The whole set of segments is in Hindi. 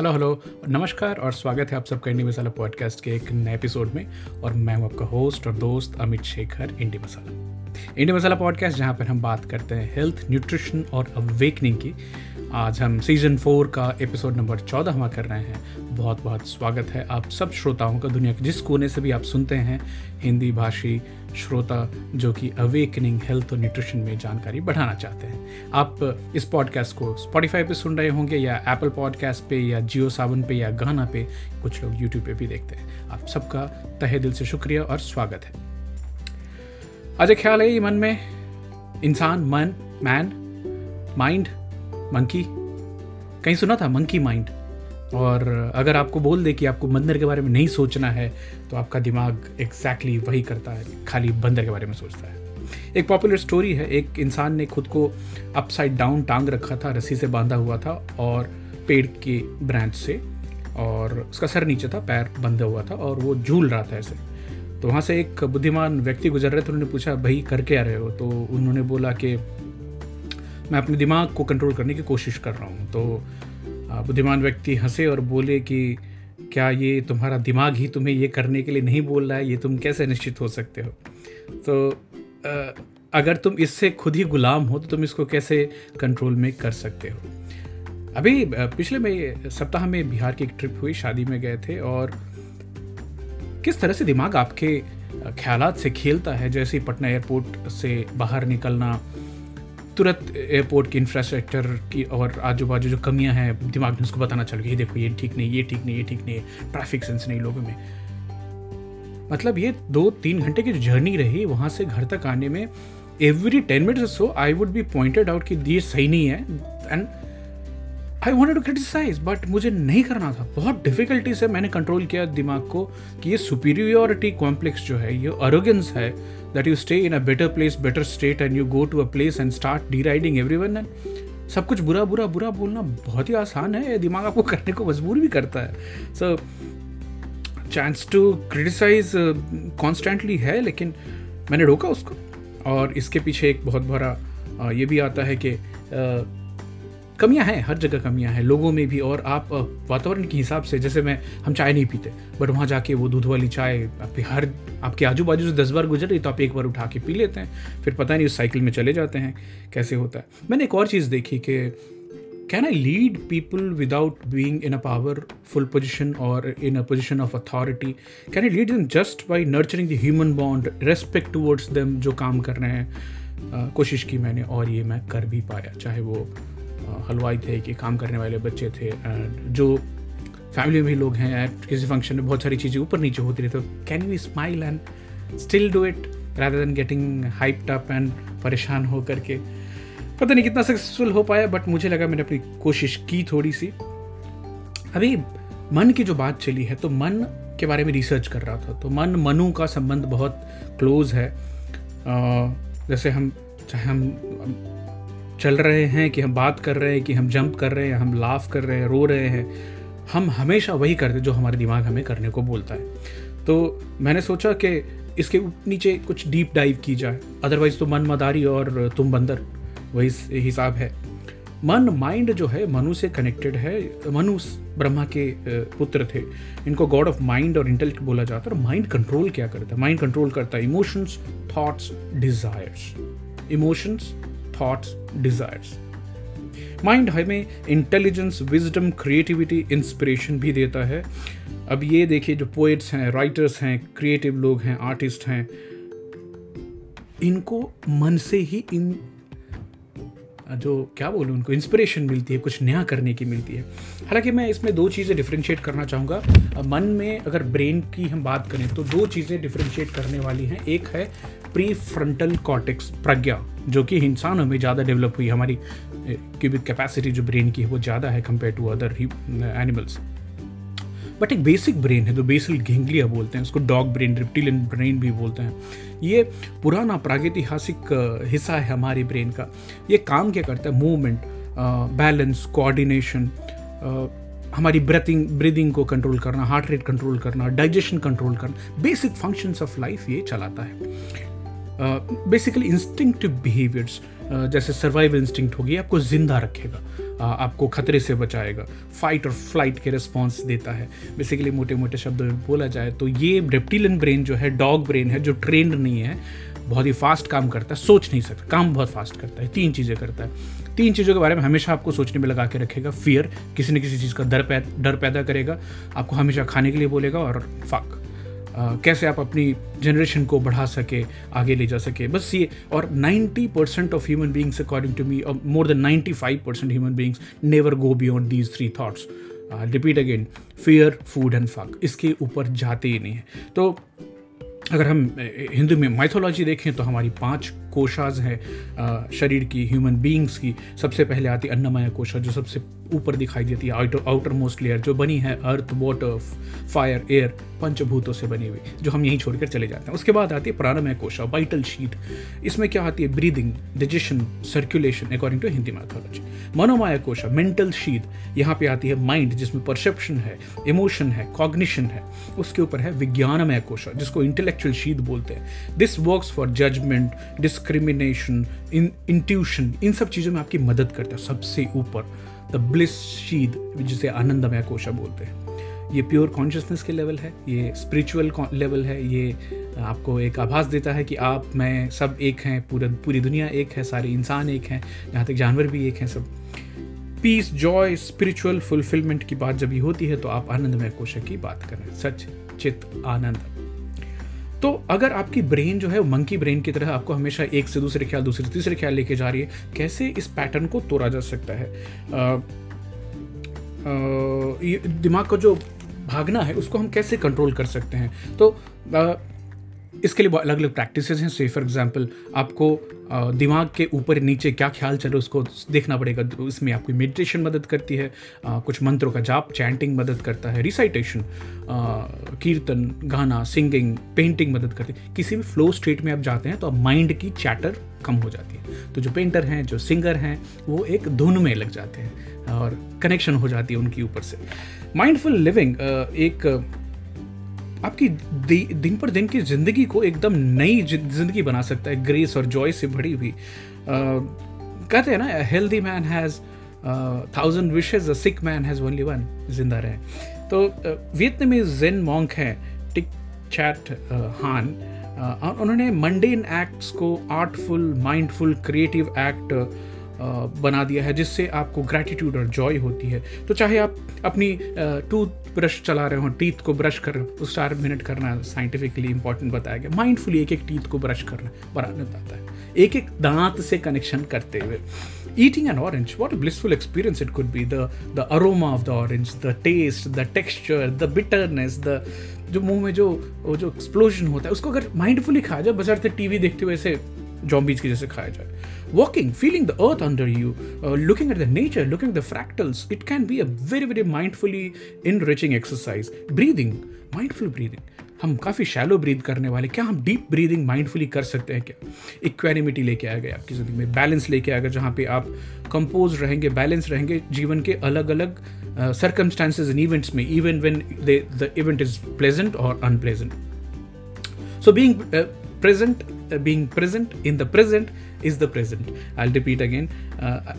हेलो हेलो नमस्कार और स्वागत है आप सबका इंडी मसाला पॉडकास्ट के एक नए एपिसोड में और मैं हूँ आपका होस्ट और दोस्त Amit Shekhar Indie masala Indie masala podcast जहाँ पर हम बात करते हैं हेल्थ न्यूट्रिशन और अवेकनिंग की। आज हम सीज़न फोर का एपिसोड नंबर चौदह हम कर रहे हैं। बहुत बहुत स्वागत है आप सब श्रोताओं का दुनिया के जिस कोने से भी आप सुनते हैं, हिंदी भाषी श्रोता जो कि अवेकनिंग हेल्थ और न्यूट्रिशन में जानकारी बढ़ाना चाहते हैं। आप इस पॉडकास्ट को स्पॉटिफाई पे सुन रहे होंगे या एप्पल पॉडकास्ट पे या जियो सावन पे या गाना पे, कुछ लोग यूट्यूब पे भी देखते हैं। आप सबका तहे दिल से शुक्रिया और स्वागत है। आज ख्याल है मन में, इंसान, मन मैन माइंड मंकी कहीं सुना था? मंकी माइंड और अगर आपको बोल दे कि आपको बंदर के बारे में नहीं सोचना है तो आपका दिमाग एग्जैक्टली exactly वही करता है, खाली बंदर के बारे में सोचता है। एक पॉपुलर स्टोरी है, एक इंसान ने खुद को अपसाइड डाउन टांग रखा था, रस्सी से बांधा हुआ था और पेड़ के ब्रांच से, और उसका सर नीचे था, पैर बंधा हुआ था और वो झूल रहा था ऐसे। तो वहाँ से एक बुद्धिमान व्यक्ति गुजर रहे थे, उन्होंने पूछा, भाई, कर क्या रहे हो? तो उन्होंने बोला कि, मैं अपने दिमाग को कंट्रोल करने की कोशिश कर रहा हूँ। तो बुद्धिमान व्यक्ति हंसे और बोले कि क्या ये तुम्हारा दिमाग ही तुम्हें ये करने के लिए नहीं बोल रहा है? ये तुम कैसे निश्चित हो सकते हो? तो अगर तुम इससे खुद ही गुलाम हो तो तुम इसको कैसे कंट्रोल में कर सकते हो? अभी पिछले में सप्ताह में बिहार की एक ट्रिप हुई, शादी में गए थे और किस तरह से दिमाग आपके ख्यालात से खेलता है? जैसे पटना एयरपोर्ट से बाहर निकलना तुरंत एयरपोर्ट की इंफ्रास्ट्रक्चर की और आजू बाजू जो कमियाँ हैं, दिमाग में उसको बताना चल गया देखो, ये ठीक नहीं, ये ठीक नहीं, ये ठीक नहीं है। ट्रैफ़िक सेंस नहीं लोगों में। मतलब ये दो तीन घंटे की जो जर्नी रही, वहाँ से घर तक आने में every ten minutes so I would be pointed out कि ये सही नहीं है। And I want to criticize but मुझे नहीं करना था। बहुत डिफिकल्टी से मैंने कंट्रोल किया दिमाग को कि ये सुपीरियोरिटी कॉम्प्लेक्स जो है ये अरोगेंस है that you stay in a better place better state and you go to a place and start deriding everyone and सब कुछ बुरा बुरा बुरा बोलना बहुत ही आसान है। दिमाग आपको करने को मजबूर भी करता है। So chance to criticize constantly है लेकिन मैंने रोका उसको। और इसके पीछे एक बहुत बड़ा uh, ये भी आता है कि uh, कमियाँ हैं हर जगह कमियाँ हैं। लोगों में भी और आप वातावरण के हिसाब से जैसे मैं हम चाय नहीं पीते बट वहाँ जाके वो दूध वाली चाय आपके हर आपके आजू बाजू से दस बार गुजर रही तो आप एक बार उठा के पी लेते हैं फिर पता नहीं उस साइकिल में चले जाते हैं कैसे होता है। मैंने एक और चीज़ देखी कि can I lead people without being in a powerful position और in a position of authority can I lead in just by nurturing the human bond respect towards them जो काम कर रहे हैं? uh, कोशिश की मैंने और ये मैं कर भी पाया चाहे वो हलवाई थे कि काम करने वाले बच्चे थे जो फैमिली में लोग हैं किसी फ़ंक्शन में बहुत सारी चीज़ें ऊपर नीचे होती रही तो can you smile and still do it rather than getting hyped up and परेशान हो करके? पता नहीं कितना सक्सेसफुल हो पाया बट मुझे लगा मैंने अपनी कोशिश की थोड़ी सी। अभी मन की जो बात चली है तो मन के बारे में रिसर्च कर रहा था तो मन मनु का संबंध बहुत क्लोज है। जैसे हम, चाहे हम चल रहे हैं कि हम बात कर रहे हैं, कि हम जंप कर रहे हैं, हम लाफ कर रहे हैं, रो रहे हैं। हम हमेशा वही करते हैं जो हमारे दिमाग हमें करने को बोलता है। तो मैंने सोचा कि इसके नीचे कुछ डीप डाइव की जाए। अदरवाइज़ तो मन मदारी और तुम बंदर, वही हिसाब है। मन माइंड जो है, मनु से कनेक्टेड है। मनु ब्रह्मा के पुत्र थे। इनको गॉड ऑफ़ माइंड और इंटेलेक्ट बोला जाता है। और माइंड कंट्रोल क्या करता है? माइंड कंट्रोल करता है emotions thoughts desires emotions thoughts desires mind हमें इंटेलिजेंस विजडम क्रिएटिविटी इंस्पिरेशन भी देता है। अब ये देखिए जो पोइट्स हैं राइटर्स हैं क्रिएटिव लोग हैं आर्टिस्ट हैं, इनको मन से ही इन, जो क्या बोलूँ उनको इंस्पिरेशन मिलती है, कुछ नया करने की मिलती है। हालाँकि मैं इसमें दो चीज़ें डिफ्रेंशिएट करना चाहूँगा। मन में अगर ब्रेन की हम बात करें तो दो चीज़ें डिफ्रेंशिएट करने वाली हैं। एक है प्री फ्रंटल कॉटेक्स प्रज्ञा। जो कि इंसानों में ज़्यादा डेवलप हुई, हमारी क्यूबिक कैपेसिटी जो ब्रेन की है, वो ज़्यादा है compare to other animals but एक बेसिक ब्रेन है, जो बेसल गेंगलिया बोलते हैं, उसको डॉग ब्रेन रिप्टिलियन ब्रेन भी बोलते हैं. ये पुराना प्रागैतिहासिक हिस्सा है हमारे ब्रेन का. ये काम क्या करता है? मूवमेंट बैलेंस कोऑर्डिनेशन हमारी ब्रेथिंग ब्रीदिंग को कंट्रोल करना हार्ट रेट कंट्रोल करना डाइजेशन कंट्रोल करना बेसिक फ़ंक्शंस ऑफ़ लाइफ ये चलाता है. बेसिकली इंस्टिंक्टिव बिहेवियर्स जैसे सर्वाइवल इंस्टिंक्ट होगी, आपको ज़िंदा रखेगा आपको खतरे से बचाएगा फाइट और फ़्लाइट के रिस्पॉन्स देता है। बेसिकली मोटे मोटे शब्दों में बोला जाए तो ये रेप्टिलियन ब्रेन जो है डॉग ब्रेन है, जो ट्रेंड नहीं है, बहुत ही फास्ट काम करता है, सोच नहीं सकता, काम बहुत फास्ट करता है, तीन चीज़ें करता है। तीन चीज़ों के बारे में हमेशा आपको सोचने में लगा के रखेगा फियर किसी न किसी चीज़ का डर पैदा डर पैदा करेगा, आपको हमेशा खाने के लिए बोलेगा और फक कैसे आप अपनी जनरेशन को बढ़ा सके, आगे ले जा सके। बस ये, और 90 percent of human beings according to me more than 95 percent human beings never go beyond these three thoughts repeat again fear food and fuck इसके ऊपर जाते ही नहीं है। तो अगर हम हिंदू में माइथोलॉजी देखें तो हमारी पाँच कोशाज हैं शरीर की ह्यूमन बींग्स की। सबसे पहले आती अन्नमय कोशा, जो सबसे ऊपर दिखाई देती है आउटर आउटर मोस्ट लेयर जो बनी है अर्थ वाटर फायर एयर पंचभूतों से बनी हुई, जो हम यहीं छोड़कर चले जाते हैं। उसके बाद आती है प्राणमय कोशा वाइटल शीट इसमें क्या आती है? Breathing digestion circulation according to Hindi mythology मनोमय कोशा मेंटल शीट यहाँ पे आती है माइंड जिसमें परसेप्शन है इमोशन है कॉग्निशन है। उसके ऊपर है विज्ञानमय कोशा, जिसको इंटेलेक्चुअल शीट बोलते हैं। This work for judgement discrimination in intuition इन सब चीज़ों में आपकी मदद करता है, सबसे ऊपर द ब्लिस शीद जिसे आनंदमय कोशा बोलते हैं। ये प्योर कॉन्शियसनेस के लेवल है, ये स्पिरिचुअल लेवल है, ये आपको एक आभास देता है कि आप, मैं, सब एक हैं, पूरा, पूरी दुनिया एक है, सारे इंसान एक हैं, यहाँ तक जानवर भी एक हैं सब। पीस जॉय स्पिरिचुअल फुलफिलमेंट की बात जब ये होती है तो आप आनंदमय कोशा की बात करें सच, चित, आनंद। तो अगर आपकी ब्रेन जो है मंकी ब्रेन की तरह आपको हमेशा एक से दूसरे ख्याल दूसरे तीसरे ख्याल लेके जा रही है कैसे इस पैटर्न को तोड़ा जा सकता है? आ, आ, दिमाग का जो भागना है उसको हम कैसे कंट्रोल कर सकते हैं? तो आ, इसके लिए अलग अलग प्रैक्टिस हैं। से फॉर एग्ज़ाम्पल आपको दिमाग के ऊपर नीचे क्या ख्याल चले उसको देखना पड़ेगा। इसमें आपकी मेडिटेशन मदद करती है कुछ मंत्रों का जाप चैंटिंग मदद करता है रिसाइटेशन कीर्तन, गाना सिंगिंग पेंटिंग मदद करती है। किसी भी फ्लो स्टेट में आप जाते हैं तो आप माइंड की चैटर कम हो जाती है। तो जो पेंटर हैं, जो सिंगर हैं, वो एक धुन में लग जाते हैं और कनेक्शन हो जाती है उनकी ऊपर से। माइंडफुल लिविंग एक आपकी दिन पर दिन की ज़िंदगी को एकदम नई ज़िंदगी बना सकता है ग्रेस और जॉय से भरी हुई। कहते हैं ना healthy man has thousand wishes a sick man has only one ज़िंदा रहे। तो वियतनामी जेन मॉन्क हैं टिक चैट हान उन्होंने मंडेन एक्ट्स को आर्टफुल माइंडफुल क्रिएटिव एक्ट बना दिया है, जिससे आपको ग्रैटिट्यूड और जॉय होती है। तो चाहे आप अपनी टूथ ब्रश चला रहे हो टीथ को ब्रश कर रहे उस चार मिनट करना साइंटिफिकली इंपॉर्टेंट बताया गया। माइंडफुली एक एक टीथ को ब्रश करना बड़ा आनंद आता है। एक एक दांत से कनेक्शन करते हुए। Eating an orange what blissful experience it could be the the aroma of the orange the taste the texture the bitterness the जो मुँह में जो, वो जो एक्सप्लोजन होता है, उसको अगर माइंडफुली खाया जाए बजारते टीवी देखते हुए ऐसे जॉम्बीज की जैसे खाया जाए। walking feeling the earth under you uh, looking at the nature looking at the fractals it can be a very very mindfully enriching exercise breathing mindful breathing हम काफ़ी शैलो ब्रीद करने वाले क्या हम डीप ब्रीदिंग माइंडफुली कर सकते हैं क्या इक्वेनिमिटी लेके आ गए आपकी ज़िंदगी में बैलेंस लेके आ गए जहाँ पे आप कंपोज रहेंगे बैलेंस रहेंगे जीवन के अलग अलग सर्कमस्टांसेस एंड इवेंट्स में even when the event is pleasant और unpleasant so present being present in the present is the present I repeat again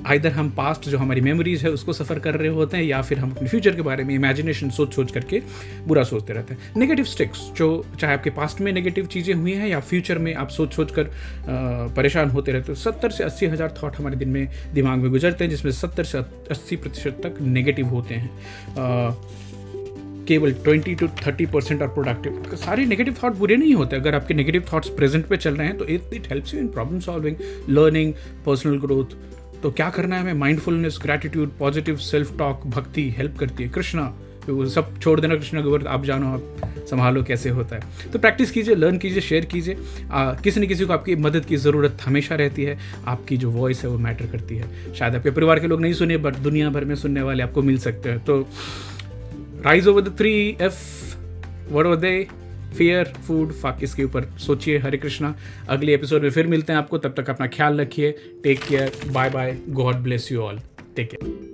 either हम पास्ट जो हमारी मेमोरीज है उसको सफ़र कर रहे होते हैं या फिर हम अपने फ्यूचर के बारे में इमेजिनेशन सोच सोच करके बुरा सोचते रहते हैं। नेगेटिव स्टिक्स जो चाहे आपके पास्ट में नेगेटिव चीज़ें हुई हैं या फ्यूचर में आप सोच सोच कर uh, परेशान होते रहते हो सत्तर से अस्सी हज़ार थाट हमारे दिन में दिमाग में गुजरते हैं जिसमें सत्तर से अस्सी प्रतिशत तक नेगेटिव होते हैं। Uh, केवल 20 टू 30 परसेंट आर प्रोडक्टिव। सारे नेगेटिव थॉट बुरे नहीं होते। अगर आपके नेगेटिव थॉट्स प्रेजेंट पे चल रहे हैं तो it it helps you in problem solving learning personal growth तो क्या करना है हमें? Mindfulness gratitude positive self talk भक्ति हेल्प करती है। कृष्णा तो सब छोड़ देना कृष्णा के आप जानो, आप संभालो कैसे होता है। तो प्रैक्टिस कीजिए लर्न कीजिए शेयर कीजिए। किसी न किसी को आपकी मदद की ज़रूरत हमेशा रहती है। आपकी जो वॉइस है, वो मैटर करती है। शायद आपके परिवार के लोग नहीं सुने बट दुनिया भर में सुनने वाले आपको मिल सकते हैं। तो rise over the three F were they fear food fuck इसके ऊपर सोचिए, हरे कृष्णा। अगले एपिसोड में फिर मिलते हैं आपको। तब तक अपना ख्याल रखिए। Take care bye bye God bless you all take care